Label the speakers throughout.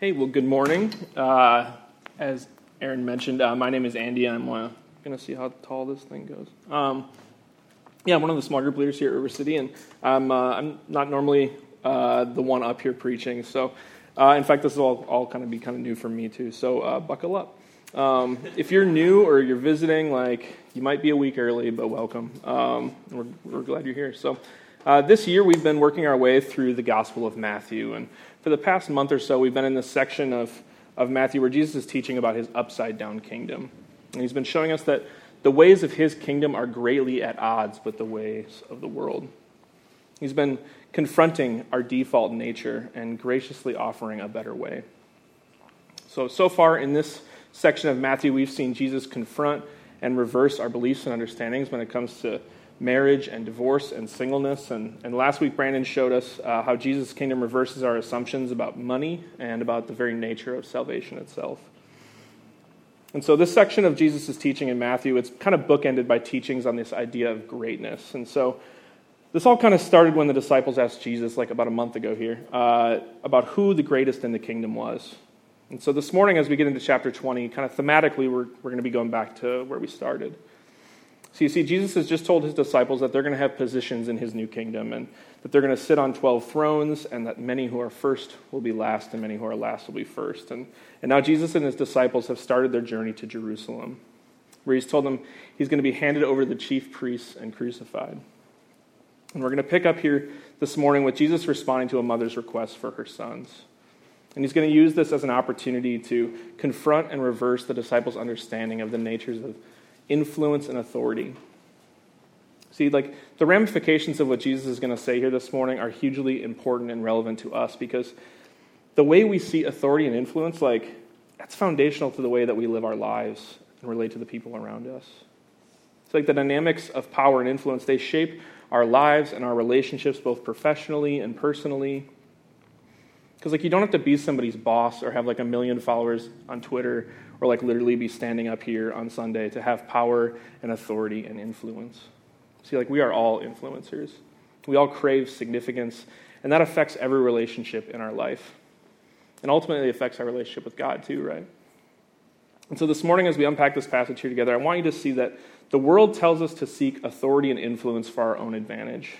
Speaker 1: Hey, well, good morning. Uh, as Aaron mentioned, uh, my name is Andy. And I'm uh, going to see how tall this thing goes. Um, yeah, I'm one of the small group leaders here at River City, and I'm, uh, I'm not normally uh, the one up here preaching. So, uh, in fact, this will all, all kind of be kind of new for me, too. So, buckle up. Um, if you're new or you're visiting, like, you might be a week early, but welcome. Um, we're, we're glad you're here. So, this year, we've been working our way through the Gospel of Matthew. And for the past month or so, we've been in this section of, of Matthew where Jesus is teaching about his upside down kingdom. And he's been showing us that the ways of his kingdom are greatly at odds with the ways of the world. He's been confronting our default nature and graciously offering a better way. So, so far in this section of Matthew, we've seen Jesus confront and reverse our beliefs and understandings when it comes to marriage and divorce and singleness. And, and last week, Brandon showed us uh, how Jesus' kingdom reverses our assumptions about money and about the very nature of salvation itself. And so, this section of Jesus' teaching in Matthew, it's kind of bookended by teachings on this idea of greatness. And so, this all kind of started when the disciples asked Jesus, like about a month ago here, uh, about who the greatest in the kingdom was. And so, this morning, as we get into chapter 20, kind of thematically, we're, we're going to be going back to where we started. So you see, Jesus has just told his disciples that they're going to have positions in his new kingdom and that they're going to sit on 12 thrones and that many who are first will be last and many who are last will be first. And, and now Jesus and his disciples have started their journey to Jerusalem, where he's told them he's going to be handed over to the chief priests and crucified. And we're going to pick up here this morning with Jesus responding to a mother's request for her sons. And he's going to use this as an opportunity to confront and reverse the disciples' understanding of the natures of influence, and authority. See, like the ramifications of what Jesus is going to say here this morning are hugely important and relevant to us because the way we see authority and influence, like, that's foundational to the way that we live our lives and relate to the people around us. It's like the dynamics of power and influence, they shape our lives and our relationships both professionally and personally. Because, like, you don't have to be somebody's boss or have like a million followers on Twitter or like literally be standing up here on Sunday to have power and authority and influence. See, like we are all influencers. We all crave significance, and that affects every relationship in our life. And ultimately affects our relationship with God too, right? And so this morning, as we unpack this passage here together, I want you to see that the world tells us to seek authority and influence for our own advantage.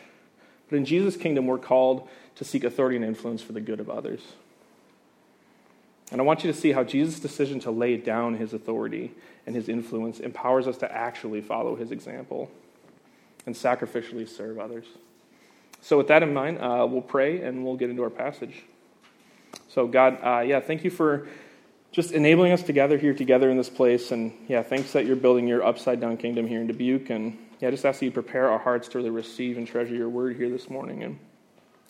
Speaker 1: But in Jesus' kingdom, we're called to seek authority and influence for the good of others. And I want you to see how Jesus' decision to lay down his authority and his influence empowers us to actually follow his example and sacrificially serve others. So, with that in mind, uh, we'll pray and we'll get into our passage. So, God, uh, yeah, thank you for just enabling us to gather here together in this place. And yeah, thanks that you're building your upside down kingdom here in Dubuque. And yeah, I just ask that you prepare our hearts to really receive and treasure your word here this morning. And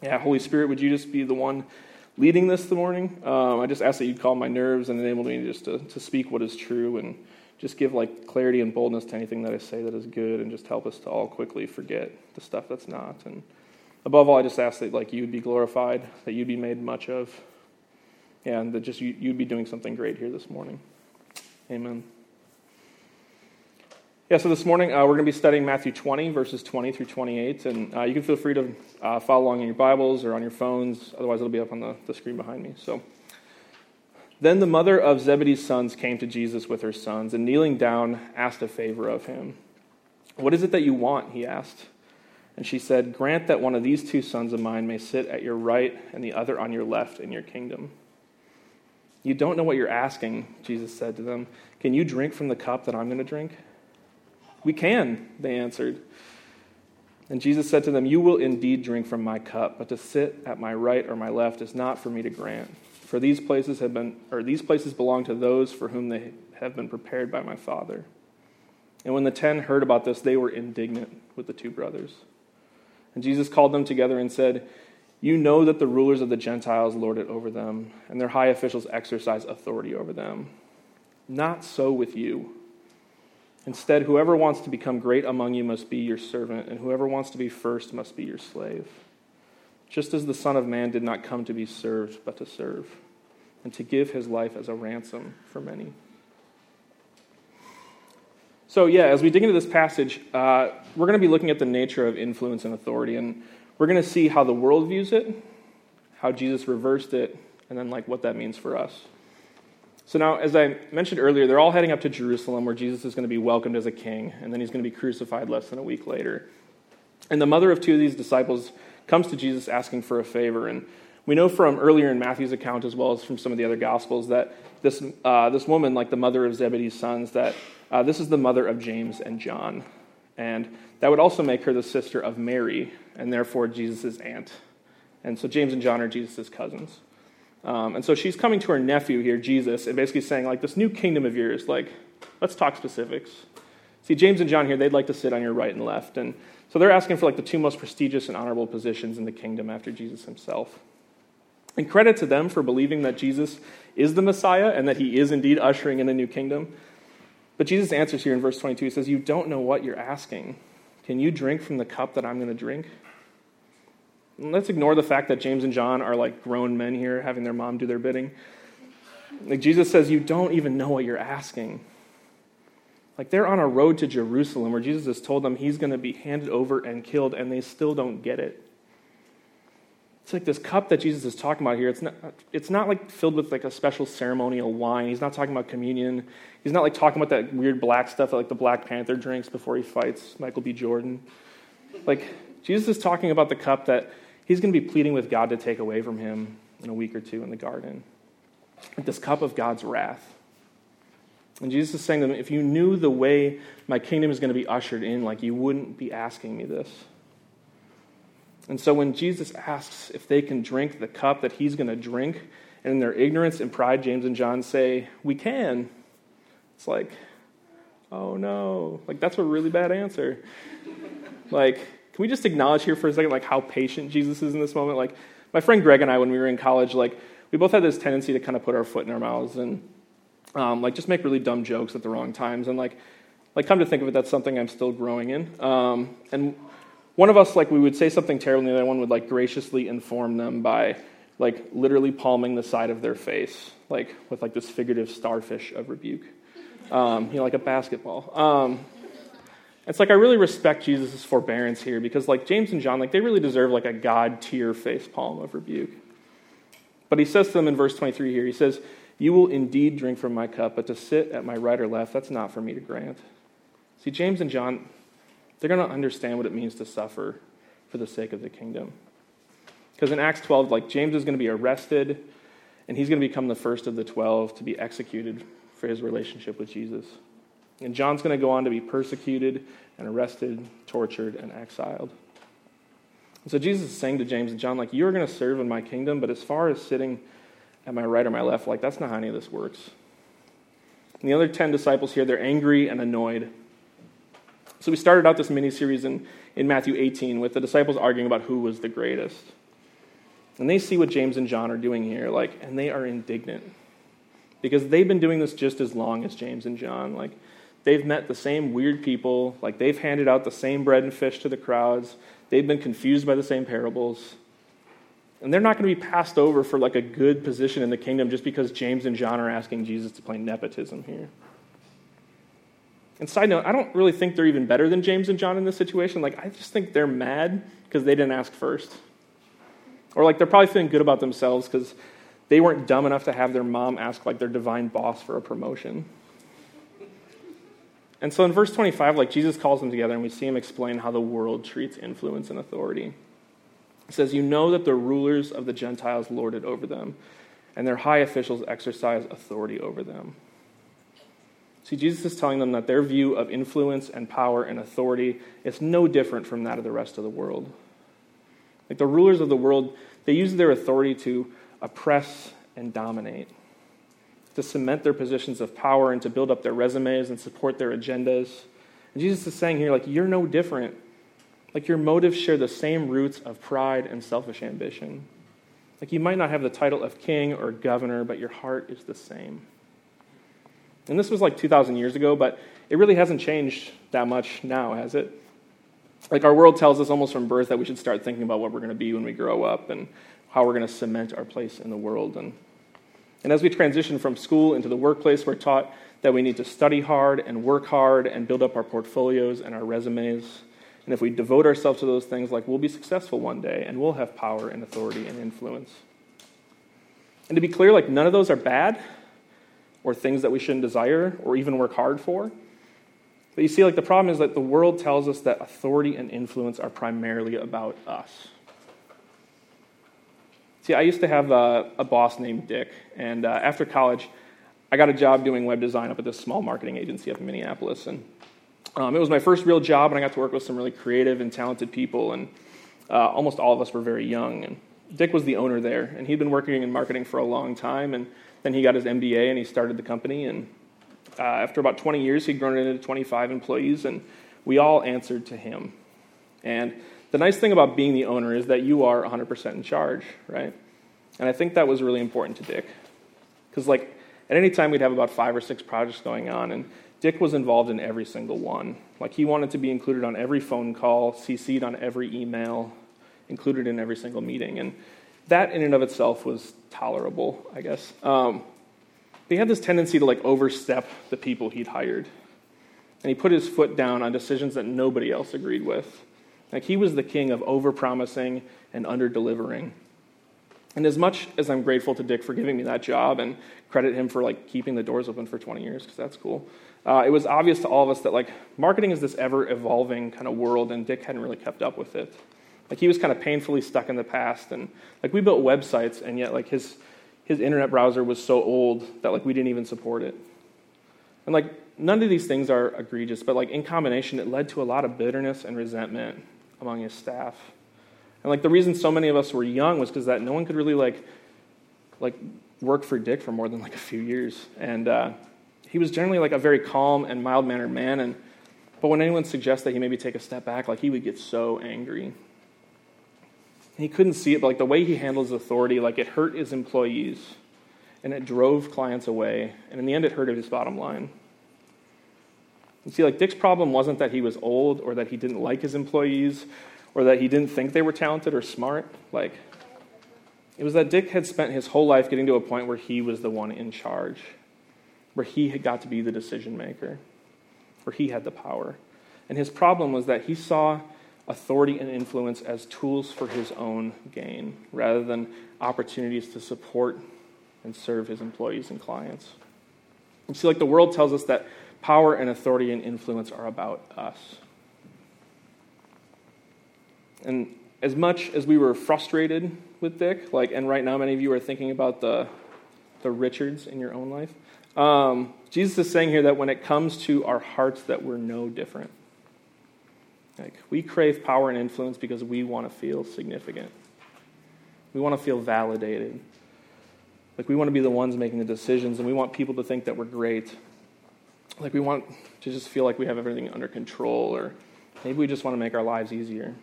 Speaker 1: yeah, Holy Spirit, would you just be the one leading this the morning. Um, I just ask that you'd calm my nerves and enable me just to, to speak what is true and just give like clarity and boldness to anything that I say that is good and just help us to all quickly forget the stuff that's not. And above all, I just ask that like you'd be glorified, that you'd be made much of, and that just you, you'd be doing something great here this morning. Amen. Yeah, so this morning uh, we're going to be studying Matthew 20, verses 20 through 28. And uh, you can feel free to uh, follow along in your Bibles or on your phones. Otherwise, it'll be up on the, the screen behind me. So, then the mother of Zebedee's sons came to Jesus with her sons, and kneeling down, asked a favor of him. What is it that you want? He asked. And she said, Grant that one of these two sons of mine may sit at your right and the other on your left in your kingdom. You don't know what you're asking, Jesus said to them. Can you drink from the cup that I'm going to drink? We can, they answered. And Jesus said to them, You will indeed drink from my cup, but to sit at my right or my left is not for me to grant. For these places have been or these places belong to those for whom they have been prepared by my Father. And when the ten heard about this, they were indignant with the two brothers. And Jesus called them together and said, You know that the rulers of the Gentiles lord it over them, and their high officials exercise authority over them. Not so with you. Instead, whoever wants to become great among you must be your servant, and whoever wants to be first must be your slave. Just as the Son of Man did not come to be served, but to serve, and to give his life as a ransom for many. So, yeah, as we dig into this passage, uh, we're going to be looking at the nature of influence and authority, and we're going to see how the world views it, how Jesus reversed it, and then like what that means for us. So now, as I mentioned earlier, they're all heading up to Jerusalem where Jesus is going to be welcomed as a king, and then he's going to be crucified less than a week later. And the mother of two of these disciples comes to Jesus asking for a favor. And we know from earlier in Matthew's account, as well as from some of the other Gospels, that this, uh, this woman, like the mother of Zebedee's sons, that uh, this is the mother of James and John. And that would also make her the sister of Mary, and therefore Jesus' aunt. And so James and John are Jesus' cousins. Um, and so she's coming to her nephew here, Jesus, and basically saying, like, this new kingdom of yours, like, let's talk specifics. See, James and John here, they'd like to sit on your right and left. And so they're asking for, like, the two most prestigious and honorable positions in the kingdom after Jesus himself. And credit to them for believing that Jesus is the Messiah and that he is indeed ushering in a new kingdom. But Jesus answers here in verse 22. He says, You don't know what you're asking. Can you drink from the cup that I'm going to drink? Let's ignore the fact that James and John are like grown men here having their mom do their bidding. Like Jesus says, you don't even know what you're asking. Like they're on a road to Jerusalem where Jesus has told them he's going to be handed over and killed, and they still don't get it. It's like this cup that Jesus is talking about here. It's not, it's not like filled with like a special ceremonial wine. He's not talking about communion. He's not like talking about that weird black stuff that like the Black Panther drinks before he fights Michael B. Jordan. Like Jesus is talking about the cup that he's going to be pleading with God to take away from him in a week or two in the garden. This cup of God's wrath. And Jesus is saying to them, if you knew the way my kingdom is going to be ushered in, like you wouldn't be asking me this. And so when Jesus asks if they can drink the cup that he's going to drink, and in their ignorance and pride, James and John say, We can. It's like, oh no. Like, that's a really bad answer. like, can we just acknowledge here for a second, like, how patient Jesus is in this moment? Like, my friend Greg and I, when we were in college, like, we both had this tendency to kind of put our foot in our mouths and, um, like, just make really dumb jokes at the wrong times. And, like, like, come to think of it, that's something I'm still growing in. Um, and one of us, like, we would say something terrible, and the other one would, like, graciously inform them by, like, literally palming the side of their face, like, with, like, this figurative starfish of rebuke. Um, you know, like a basketball. Um, it's like I really respect Jesus' forbearance here because, like James and John, like they really deserve like a God tier face palm of rebuke. But he says to them in verse 23 here, he says, You will indeed drink from my cup, but to sit at my right or left, that's not for me to grant. See, James and John, they're going to understand what it means to suffer for the sake of the kingdom. Because in Acts 12, like James is going to be arrested, and he's going to become the first of the 12 to be executed for his relationship with Jesus. And John's going to go on to be persecuted and arrested, tortured, and exiled. And so Jesus is saying to James and John, like, you're going to serve in my kingdom, but as far as sitting at my right or my left, like, that's not how any of this works. And the other 10 disciples here, they're angry and annoyed. So we started out this mini series in, in Matthew 18 with the disciples arguing about who was the greatest. And they see what James and John are doing here, like, and they are indignant. Because they've been doing this just as long as James and John. Like, They've met the same weird people. Like they've handed out the same bread and fish to the crowds. They've been confused by the same parables. And they're not going to be passed over for like a good position in the kingdom just because James and John are asking Jesus to play nepotism here. And side note, I don't really think they're even better than James and John in this situation. Like, I just think they're mad because they didn't ask first. Or like they're probably feeling good about themselves because they weren't dumb enough to have their mom ask like their divine boss for a promotion. And so in verse 25, like Jesus calls them together and we see him explain how the world treats influence and authority. He says, You know that the rulers of the Gentiles lord it over them, and their high officials exercise authority over them. See, Jesus is telling them that their view of influence and power and authority is no different from that of the rest of the world. Like the rulers of the world, they use their authority to oppress and dominate to cement their positions of power and to build up their resumes and support their agendas. And Jesus is saying here, like, you're no different. Like, your motives share the same roots of pride and selfish ambition. Like, you might not have the title of king or governor, but your heart is the same. And this was like 2,000 years ago, but it really hasn't changed that much now, has it? Like, our world tells us almost from birth that we should start thinking about what we're going to be when we grow up and how we're going to cement our place in the world. And and as we transition from school into the workplace, we're taught that we need to study hard and work hard and build up our portfolios and our resumes. And if we devote ourselves to those things, like we'll be successful one day and we'll have power and authority and influence. And to be clear, like none of those are bad or things that we shouldn't desire or even work hard for. But you see, like the problem is that the world tells us that authority and influence are primarily about us. See, I used to have a, a boss named Dick, and uh, after college, I got a job doing web design up at this small marketing agency up in Minneapolis, and um, it was my first real job, and I got to work with some really creative and talented people, and uh, almost all of us were very young. And Dick was the owner there, and he'd been working in marketing for a long time, and then he got his MBA and he started the company. And uh, after about 20 years, he'd grown it into 25 employees, and we all answered to him. And the nice thing about being the owner is that you are 100% in charge, right? And I think that was really important to Dick. Because, like, at any time we'd have about five or six projects going on, and Dick was involved in every single one. Like, he wanted to be included on every phone call, CC'd on every email, included in every single meeting. And that, in and of itself, was tolerable, I guess. Um, he had this tendency to, like, overstep the people he'd hired. And he put his foot down on decisions that nobody else agreed with. Like he was the king of overpromising and underdelivering. And as much as I'm grateful to Dick for giving me that job and credit him for like keeping the doors open for 20 years because that's cool, uh, it was obvious to all of us that like marketing is this ever evolving kind of world, and Dick hadn't really kept up with it. Like he was kind of painfully stuck in the past, and like we built websites, and yet like his his internet browser was so old that like we didn't even support it. And like none of these things are egregious, but like in combination, it led to a lot of bitterness and resentment among his staff. And like the reason so many of us were young was because that no one could really like like work for Dick for more than like a few years. And uh, he was generally like a very calm and mild mannered man. And but when anyone suggests that he maybe take a step back, like he would get so angry. He couldn't see it, but like the way he handles authority, like it hurt his employees and it drove clients away. And in the end, it hurt his bottom line. You see, like Dick's problem wasn't that he was old or that he didn't like his employees or that he didn't think they were talented or smart. Like, it was that Dick had spent his whole life getting to a point where he was the one in charge, where he had got to be the decision maker, where he had the power. And his problem was that he saw authority and influence as tools for his own gain rather than opportunities to support and serve his employees and clients. You see, like the world tells us that power and authority and influence are about us. And as much as we were frustrated with Dick, like, and right now many of you are thinking about the, the Richards in your own life, um, Jesus is saying here that when it comes to our hearts, that we're no different. Like, we crave power and influence because we want to feel significant. We want to feel validated. Like, we want to be the ones making the decisions, and we want people to think that we're great like we want to just feel like we have everything under control, or maybe we just want to make our lives easier.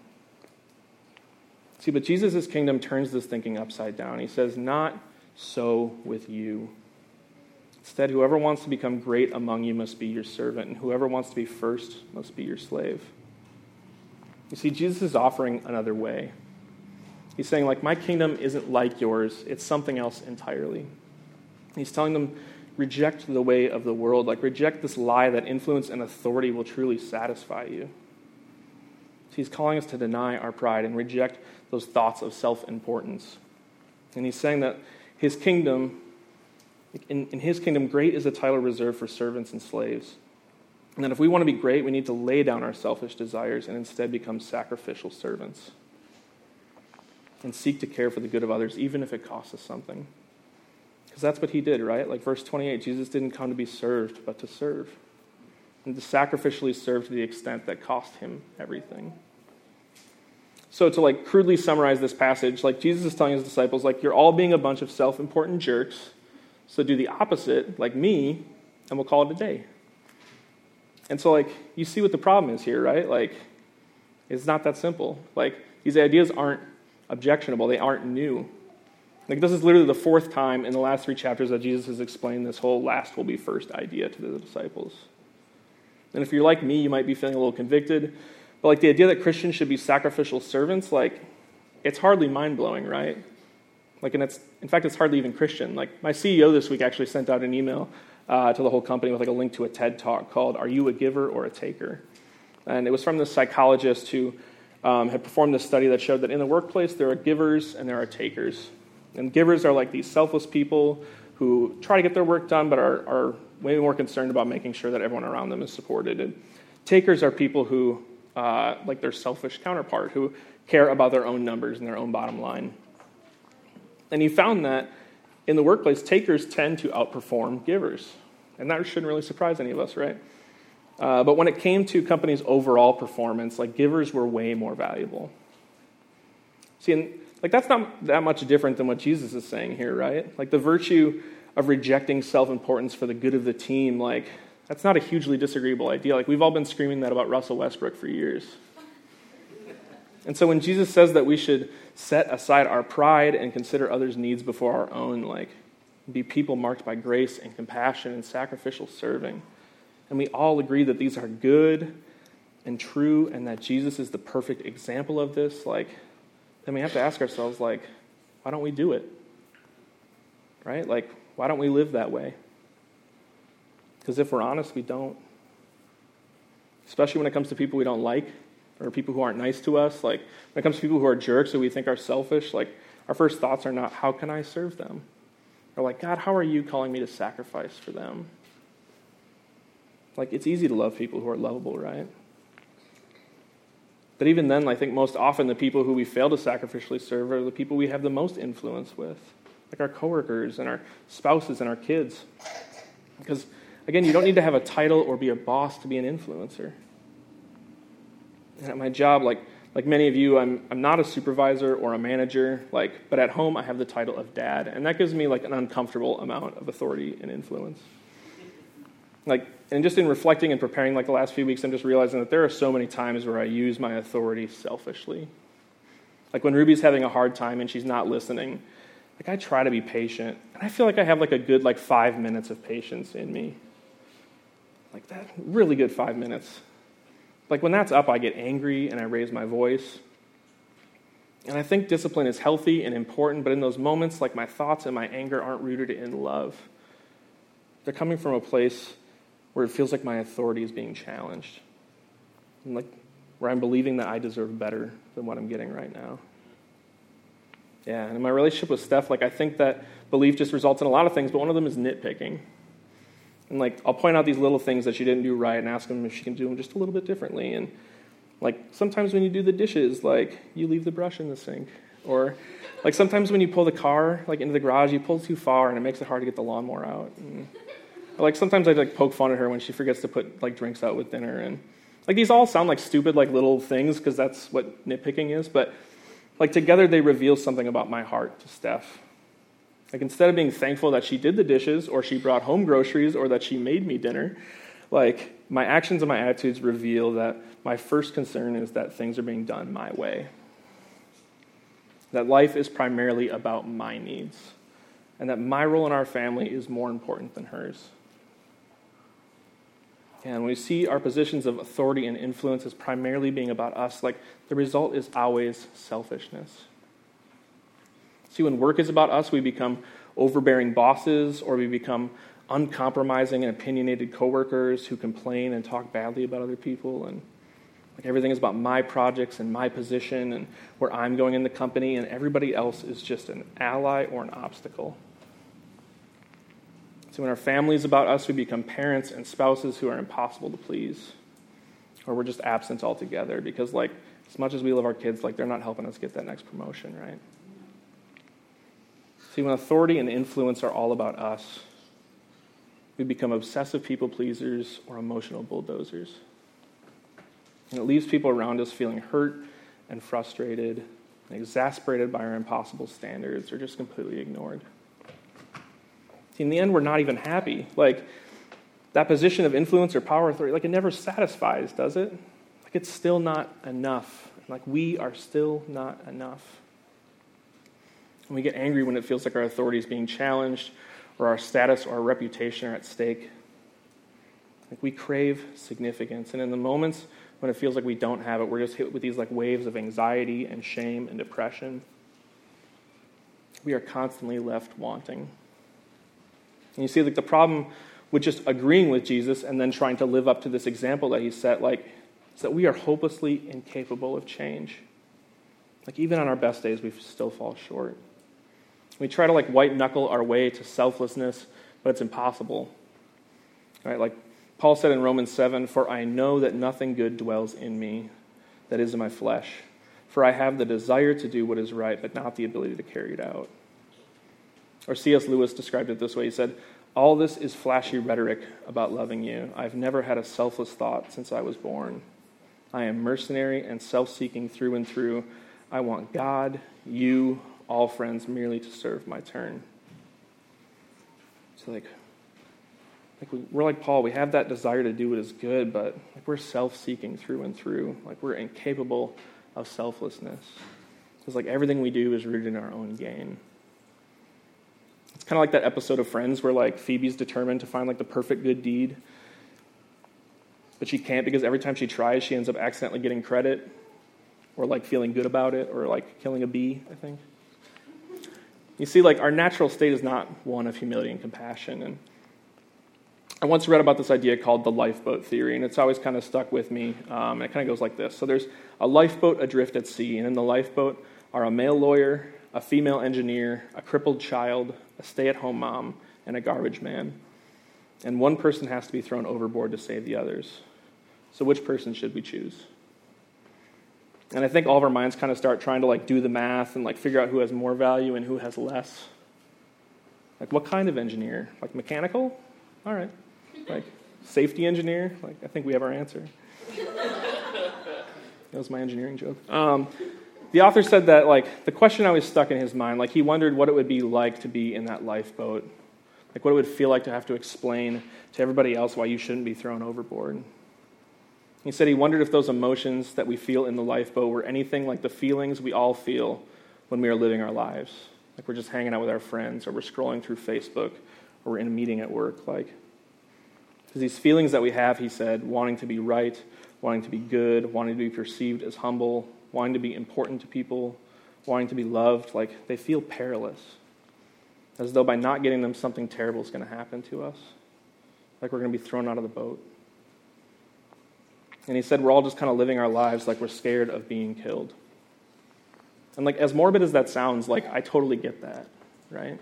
Speaker 1: See, but Jesus' kingdom turns this thinking upside down. He says, Not so with you. Instead, whoever wants to become great among you must be your servant, and whoever wants to be first must be your slave. You see, Jesus is offering another way. He's saying, like, my kingdom isn't like yours, it's something else entirely. He's telling them reject the way of the world, like reject this lie that influence and authority will truly satisfy you. So he's calling us to deny our pride and reject those thoughts of self importance. And he's saying that his kingdom, in, in his kingdom, great is a title reserved for servants and slaves. And that if we want to be great, we need to lay down our selfish desires and instead become sacrificial servants and seek to care for the good of others, even if it costs us something. Because that's what he did, right? Like verse 28 Jesus didn't come to be served, but to serve. And to sacrificially serve to the extent that cost him everything. So, to like crudely summarize this passage, like Jesus is telling his disciples, like, you're all being a bunch of self important jerks. So, do the opposite, like me, and we'll call it a day. And so, like, you see what the problem is here, right? Like, it's not that simple. Like, these ideas aren't objectionable, they aren't new. Like, this is literally the fourth time in the last three chapters that Jesus has explained this whole last will be first idea to the disciples. And if you're like me, you might be feeling a little convicted. But, like, the idea that Christians should be sacrificial servants, like, it's hardly mind blowing, right? Like, and it's, in fact, it's hardly even Christian. Like, my CEO this week actually sent out an email uh, to the whole company with like a link to a TED talk called "Are You a Giver or a Taker?" And it was from this psychologist who um, had performed this study that showed that in the workplace there are givers and there are takers. And givers are like these selfless people who try to get their work done but are, are way more concerned about making sure that everyone around them is supported. And takers are people who, uh, like their selfish counterpart, who care about their own numbers and their own bottom line. And he found that in the workplace, takers tend to outperform givers. And that shouldn't really surprise any of us, right? Uh, but when it came to companies' overall performance, like givers were way more valuable. See, and like that's not that much different than what Jesus is saying here, right? Like the virtue of rejecting self-importance for the good of the team, like that's not a hugely disagreeable idea. Like we've all been screaming that about Russell Westbrook for years. And so when Jesus says that we should set aside our pride and consider others' needs before our own, like be people marked by grace and compassion and sacrificial serving, and we all agree that these are good and true and that Jesus is the perfect example of this, like then we have to ask ourselves like why don't we do it? Right? Like why don't we live that way? Because if we're honest, we don't. Especially when it comes to people we don't like or people who aren't nice to us. Like when it comes to people who are jerks who we think are selfish, like our first thoughts are not, how can I serve them? Or like, God, how are you calling me to sacrifice for them? Like it's easy to love people who are lovable, right? But even then, I think most often the people who we fail to sacrificially serve are the people we have the most influence with, like our coworkers and our spouses and our kids. Because, again, you don't need to have a title or be a boss to be an influencer. And at my job, like, like many of you, I'm, I'm not a supervisor or a manager, like, but at home I have the title of dad, and that gives me like an uncomfortable amount of authority and influence. Like, and just in reflecting and preparing like the last few weeks, I'm just realizing that there are so many times where I use my authority selfishly. Like when Ruby's having a hard time and she's not listening, like I try to be patient, and I feel like I have like a good like five minutes of patience in me. Like that, really good five minutes. Like when that's up, I get angry and I raise my voice. And I think discipline is healthy and important, but in those moments, like my thoughts and my anger aren't rooted in love. They're coming from a place where it feels like my authority is being challenged. Like where I'm believing that I deserve better than what I'm getting right now. Yeah, and in my relationship with Steph, like I think that belief just results in a lot of things, but one of them is nitpicking. And like I'll point out these little things that she didn't do right and ask them if she can do them just a little bit differently. And like sometimes when you do the dishes, like you leave the brush in the sink. Or like sometimes when you pull the car like into the garage, you pull too far and it makes it hard to get the lawnmower out. And, like sometimes I like poke fun at her when she forgets to put like drinks out with dinner, and like these all sound like stupid like little things because that's what nitpicking is. But like together they reveal something about my heart to Steph. Like instead of being thankful that she did the dishes or she brought home groceries or that she made me dinner, like my actions and my attitudes reveal that my first concern is that things are being done my way. That life is primarily about my needs, and that my role in our family is more important than hers. And we see our positions of authority and influence as primarily being about us, like the result is always selfishness. See, when work is about us, we become overbearing bosses or we become uncompromising and opinionated coworkers who complain and talk badly about other people and like everything is about my projects and my position and where I'm going in the company and everybody else is just an ally or an obstacle. So when our family is about us, we become parents and spouses who are impossible to please. Or we're just absent altogether because, like, as much as we love our kids, like, they're not helping us get that next promotion, right? See, when authority and influence are all about us, we become obsessive people pleasers or emotional bulldozers. And it leaves people around us feeling hurt and frustrated and exasperated by our impossible standards or just completely ignored. See, in the end, we're not even happy. Like, that position of influence or power authority, like, it never satisfies, does it? Like, it's still not enough. Like, we are still not enough. And we get angry when it feels like our authority is being challenged or our status or our reputation are at stake. Like, we crave significance. And in the moments when it feels like we don't have it, we're just hit with these, like, waves of anxiety and shame and depression. We are constantly left wanting. And you see, like the problem with just agreeing with Jesus and then trying to live up to this example that he set, like, is that we are hopelessly incapable of change. Like, even on our best days, we still fall short. We try to like white knuckle our way to selflessness, but it's impossible. Right? Like Paul said in Romans 7 For I know that nothing good dwells in me, that is in my flesh. For I have the desire to do what is right, but not the ability to carry it out. Or C.S. Lewis described it this way He said, All this is flashy rhetoric about loving you. I've never had a selfless thought since I was born. I am mercenary and self seeking through and through. I want God, you, all friends, merely to serve my turn. So, like, like we, we're like Paul, we have that desire to do what is good, but like we're self-seeking through and through. Like we're incapable of selflessness. Because like everything we do is rooted in our own gain. Kind of like that episode of Friends where like Phoebe's determined to find like the perfect good deed, but she can't because every time she tries, she ends up accidentally getting credit, or like feeling good about it, or like killing a bee. I think. You see, like our natural state is not one of humility and compassion, and I once read about this idea called the lifeboat theory, and it's always kind of stuck with me. Um, and it kind of goes like this So there's a lifeboat adrift at sea, and in the lifeboat are a male lawyer, a female engineer, a crippled child, a stay at home mom, and a garbage man. And one person has to be thrown overboard to save the others. So which person should we choose? And I think all of our minds kind of start trying to like do the math and like figure out who has more value and who has less. Like what kind of engineer? Like mechanical? All right like safety engineer. Like I think we have our answer. that was my engineering joke. Um, the author said that like the question always stuck in his mind. Like he wondered what it would be like to be in that lifeboat, like what it would feel like to have to explain to everybody else why you shouldn't be thrown overboard. He said he wondered if those emotions that we feel in the lifeboat were anything like the feelings we all feel when we are living our lives. Like we're just hanging out with our friends, or we're scrolling through Facebook, or we're in a meeting at work. Like, because these feelings that we have, he said, wanting to be right, wanting to be good, wanting to be perceived as humble, wanting to be important to people, wanting to be loved, like they feel perilous. As though by not getting them, something terrible is going to happen to us. Like we're going to be thrown out of the boat. And he said, we're all just kind of living our lives like we're scared of being killed. And like as morbid as that sounds, like I totally get that, right?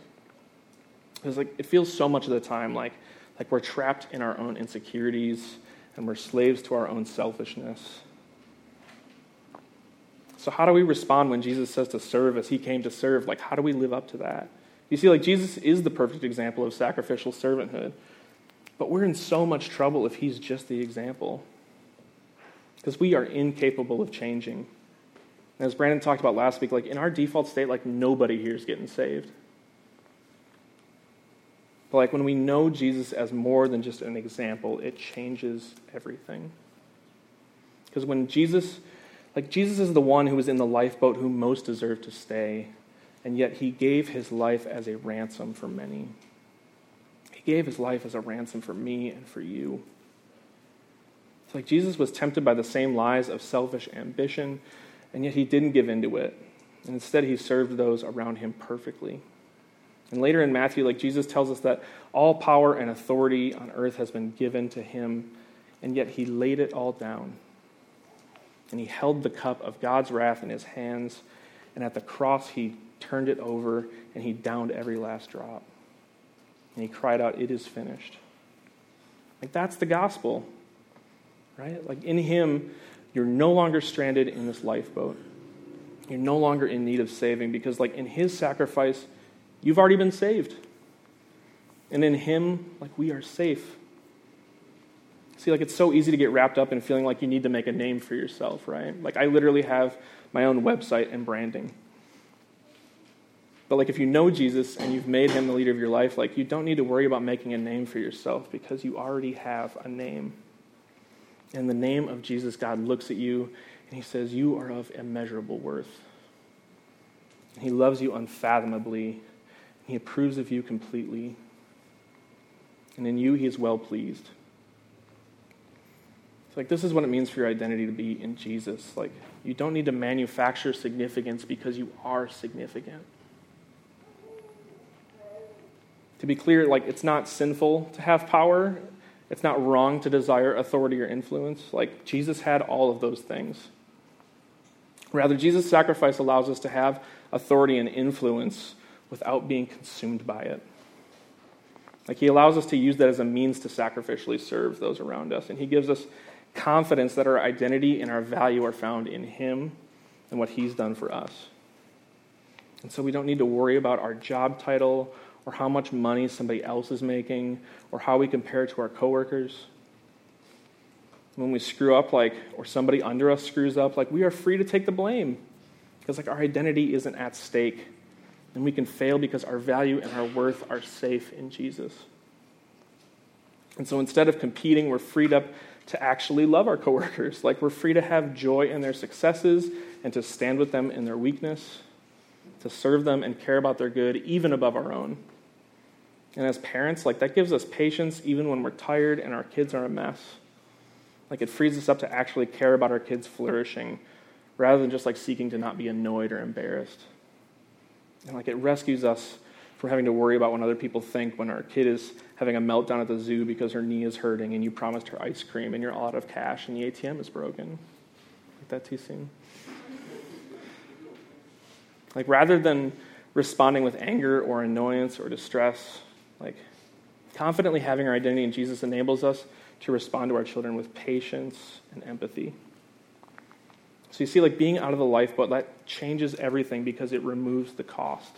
Speaker 1: Because like it feels so much of the time like like we're trapped in our own insecurities and we're slaves to our own selfishness. So, how do we respond when Jesus says to serve as he came to serve? Like, how do we live up to that? You see, like, Jesus is the perfect example of sacrificial servanthood. But we're in so much trouble if he's just the example. Because we are incapable of changing. And as Brandon talked about last week, like, in our default state, like, nobody here is getting saved. But like when we know Jesus as more than just an example, it changes everything. Because when Jesus, like Jesus is the one who was in the lifeboat who most deserved to stay, and yet he gave his life as a ransom for many. He gave his life as a ransom for me and for you. It's like Jesus was tempted by the same lies of selfish ambition, and yet he didn't give in to it. And instead, he served those around him perfectly. And later in Matthew, like Jesus tells us that all power and authority on earth has been given to him, and yet he laid it all down. And he held the cup of God's wrath in his hands, and at the cross he turned it over and he downed every last drop. And he cried out, It is finished. Like that's the gospel, right? Like in him, you're no longer stranded in this lifeboat. You're no longer in need of saving because, like, in his sacrifice, You've already been saved. And in Him, like, we are safe. See, like, it's so easy to get wrapped up in feeling like you need to make a name for yourself, right? Like, I literally have my own website and branding. But, like, if you know Jesus and you've made Him the leader of your life, like, you don't need to worry about making a name for yourself because you already have a name. In the name of Jesus, God looks at you and He says, You are of immeasurable worth. He loves you unfathomably he approves of you completely. And in you, He is well pleased. Like this is what it means for your identity to be in Jesus. Like, you don't need to manufacture significance because you are significant. To be clear, like, it's not sinful to have power. It's not wrong to desire authority or influence. Like, Jesus had all of those things. Rather, Jesus' sacrifice allows us to have authority and influence without being consumed by it. Like he allows us to use that as a means to sacrificially serve those around us. And he gives us confidence that our identity and our value are found in him and what he's done for us. And so we don't need to worry about our job title or how much money somebody else is making or how we compare to our coworkers. When we screw up like or somebody under us screws up, like we are free to take the blame because like our identity isn't at stake and we can fail because our value and our worth are safe in Jesus. And so instead of competing, we're freed up to actually love our coworkers. Like we're free to have joy in their successes and to stand with them in their weakness, to serve them and care about their good even above our own. And as parents, like that gives us patience even when we're tired and our kids are a mess. Like it frees us up to actually care about our kids flourishing rather than just like seeking to not be annoyed or embarrassed. And like it rescues us from having to worry about what other people think when our kid is having a meltdown at the zoo because her knee is hurting and you promised her ice cream and you're out of cash and the ATM is broken. Like that too soon. Like rather than responding with anger or annoyance or distress, like confidently having our identity in Jesus enables us to respond to our children with patience and empathy. So you see, like being out of the lifeboat, that changes everything because it removes the cost.